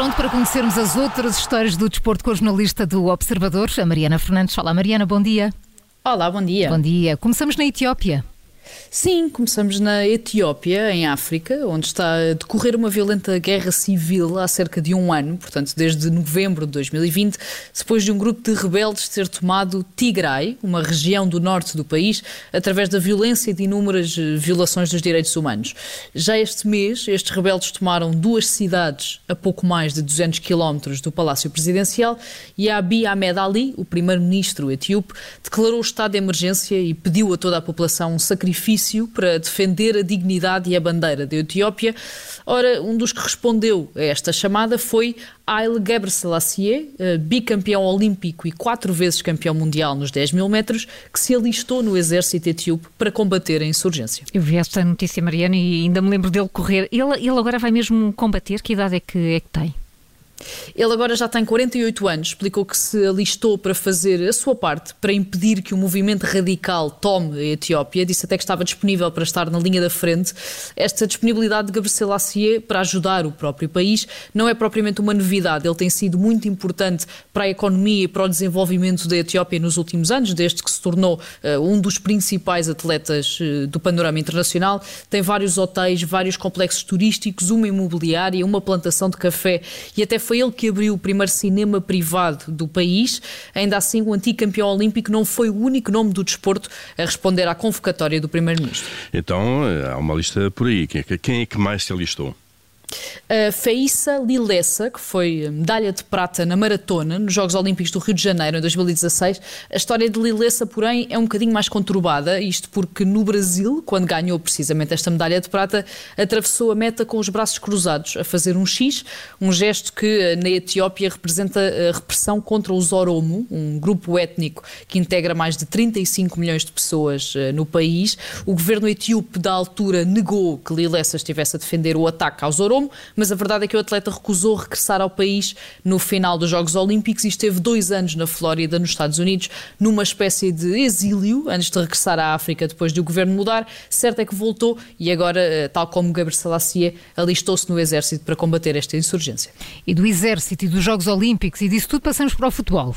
pronto para conhecermos as outras histórias do desporto com a jornalista do Observador, a Mariana Fernandes. Olá, Mariana, bom dia. Olá, bom dia. Bom dia. Começamos na Etiópia. Sim, começamos na Etiópia, em África, onde está a decorrer uma violenta guerra civil há cerca de um ano, portanto, desde novembro de 2020, depois de um grupo de rebeldes ter tomado Tigray, uma região do norte do país, através da violência e de inúmeras eh, violações dos direitos humanos. Já este mês, estes rebeldes tomaram duas cidades a pouco mais de 200 quilómetros do Palácio Presidencial e Abiy Ahmed Ali, o primeiro-ministro etíope, declarou o estado de emergência e pediu a toda a população um sacrifício para defender a dignidade e a bandeira da Etiópia. Ora, um dos que respondeu a esta chamada foi Haile Gebrselassie, eh, bicampeão olímpico e quatro vezes campeão mundial nos 10 mil metros, que se alistou no exército etíope para combater a insurgência. Eu vi esta notícia, Mariana, e ainda me lembro dele correr. Ele, ele agora vai mesmo combater? Que idade é que, é que tem? Ele agora já tem 48 anos, explicou que se alistou para fazer a sua parte para impedir que o movimento radical tome a Etiópia. Disse até que estava disponível para estar na linha da frente. Esta disponibilidade de Gabriel Selassie para ajudar o próprio país não é propriamente uma novidade. Ele tem sido muito importante para a economia e para o desenvolvimento da Etiópia nos últimos anos, desde que se tornou uh, um dos principais atletas uh, do panorama internacional. Tem vários hotéis, vários complexos turísticos, uma imobiliária, uma plantação de café e até foi ele que abriu o primeiro cinema privado do país. Ainda assim, o antigo campeão olímpico não foi o único nome do desporto a responder à convocatória do primeiro-ministro. Então, há uma lista por aí. Quem é que mais se alistou? A Faíssa Lilessa, que foi medalha de prata na maratona nos Jogos Olímpicos do Rio de Janeiro em 2016. A história de Lilessa, porém, é um bocadinho mais conturbada, isto porque no Brasil, quando ganhou precisamente esta medalha de prata, atravessou a meta com os braços cruzados, a fazer um X, um gesto que na Etiópia representa a repressão contra os Oromo, um grupo étnico que integra mais de 35 milhões de pessoas eh, no país. O governo etíope da altura negou que Lilessa estivesse a defender o ataque aos Oromo mas a verdade é que o atleta recusou regressar ao país no final dos Jogos Olímpicos e esteve dois anos na Flórida, nos Estados Unidos, numa espécie de exílio, antes de regressar à África depois de o governo mudar. Certo é que voltou e agora, eh, tal como Gabriel Selassie, alistou-se no exército para combater esta insurgência. E do exército e dos Jogos Olímpicos e disso tudo passamos para o futebol.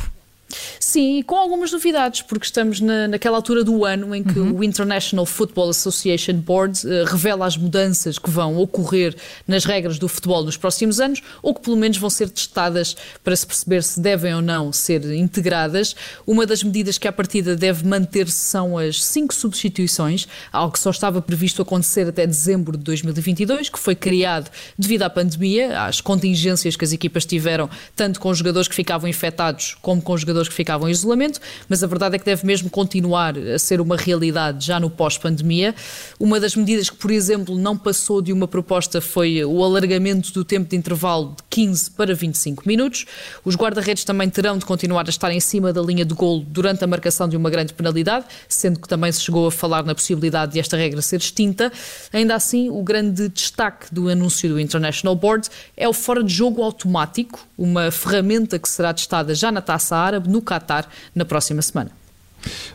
Sim, com algumas novidades, porque estamos na, naquela altura do ano em que uhum. o International Football Association Board uh, revela as mudanças que vão ocorrer nas regras do futebol nos próximos anos, ou que pelo menos vão ser testadas para se perceber se devem ou não ser integradas. Uma das medidas que à partida deve manter-se são as cinco substituições, algo que só estava previsto acontecer até dezembro de 2022, que foi criado devido à pandemia, às contingências que as equipas tiveram, tanto com jogadores que ficavam infectados como com jogadores que ficavam em isolamento, mas a verdade é que deve mesmo continuar a ser uma realidade já no pós-pandemia. Uma das medidas que, por exemplo, não passou de uma proposta foi o alargamento do tempo de intervalo de 15 para 25 minutos. Os guarda-redes também terão de continuar a estar em cima da linha de gol durante a marcação de uma grande penalidade, sendo que também se chegou a falar na possibilidade de esta regra ser extinta. Ainda assim, o grande destaque do anúncio do International Board é o fora de jogo automático, uma ferramenta que será testada já na Taça Árabe no Qatar na próxima semana.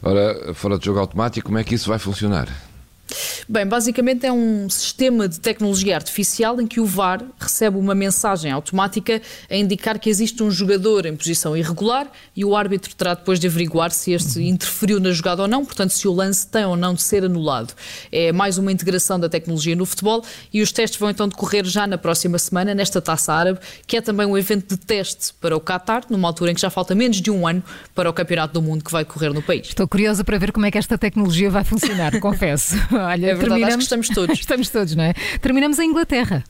Ora, fora de jogo automático, como é que isso vai funcionar? Bem, basicamente é um sistema de tecnologia artificial em que o VAR recebe uma mensagem automática a indicar que existe um jogador em posição irregular e o árbitro terá depois de averiguar se este interferiu na jogada ou não, portanto, se o lance tem ou não de ser anulado. É mais uma integração da tecnologia no futebol e os testes vão então decorrer já na próxima semana, nesta taça árabe, que é também um evento de teste para o Qatar, numa altura em que já falta menos de um ano para o Campeonato do Mundo que vai decorrer no país. Estou curiosa para ver como é que esta tecnologia vai funcionar, confesso. Olha, verdade, terminamos... acho que estamos todos. estamos todos, não é? Terminamos em Inglaterra.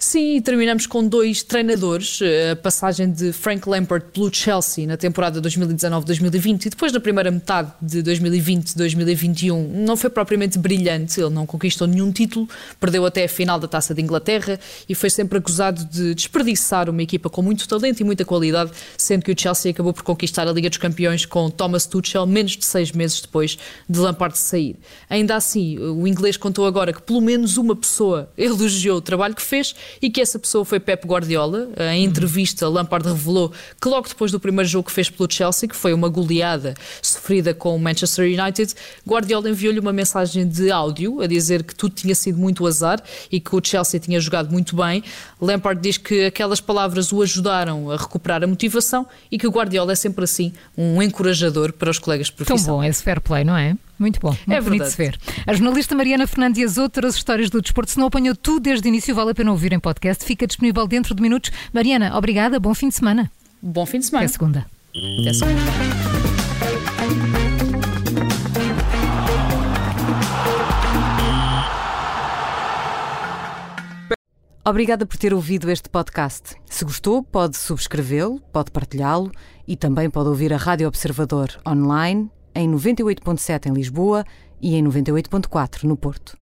Sim, terminamos com dois treinadores, eh, a passagem de Frank Lampard pelo Chelsea na temporada 2019-2020 e depois da primeira metade de 2020-2021 não foi propriamente brilhante, ele não conquistou nenhum título, perdeu até a final da Taça de Inglaterra e foi sempre acusado de desperdiçar uma equipa com muito talento e muita qualidade, sendo que o Chelsea acabou por conquistar a Liga dos Campeões com Thomas Tuchel menos de seis meses depois de Lampard sair. Ainda assim, o inglês contou agora que pelo menos uma pessoa elogiou o trabalho que fez e que essa pessoa foi Pep Guardiola. Em entrevista, Lampard revelou que logo depois do primeiro jogo que fez pelo Chelsea, que foi uma goleada sofrida com o Manchester United, Guardiola enviou-lhe uma mensagem de áudio a dizer que tudo tinha sido muito azar e que o Chelsea tinha jogado muito bem. Lampard diz que aquelas palavras o ajudaram a recuperar a motivação e que o Guardiola é sempre assim, um encorajador para os colegas de profissão. Tão bom esse fair play, não é? Muito bom, muito é bonito de se ver. A jornalista Mariana Fernandes e as outras histórias do desporto, se não apanhou tudo desde o início, vale a pena ouvir em podcast. Fica disponível dentro de minutos. Mariana, obrigada, bom fim de semana. Bom fim de semana. Até segunda. Até segunda. Obrigada por ter ouvido este podcast. Se gostou, pode subscrevê-lo, pode partilhá-lo e também pode ouvir a Rádio Observador online em 98.7 em Lisboa e em 98.4 no Porto.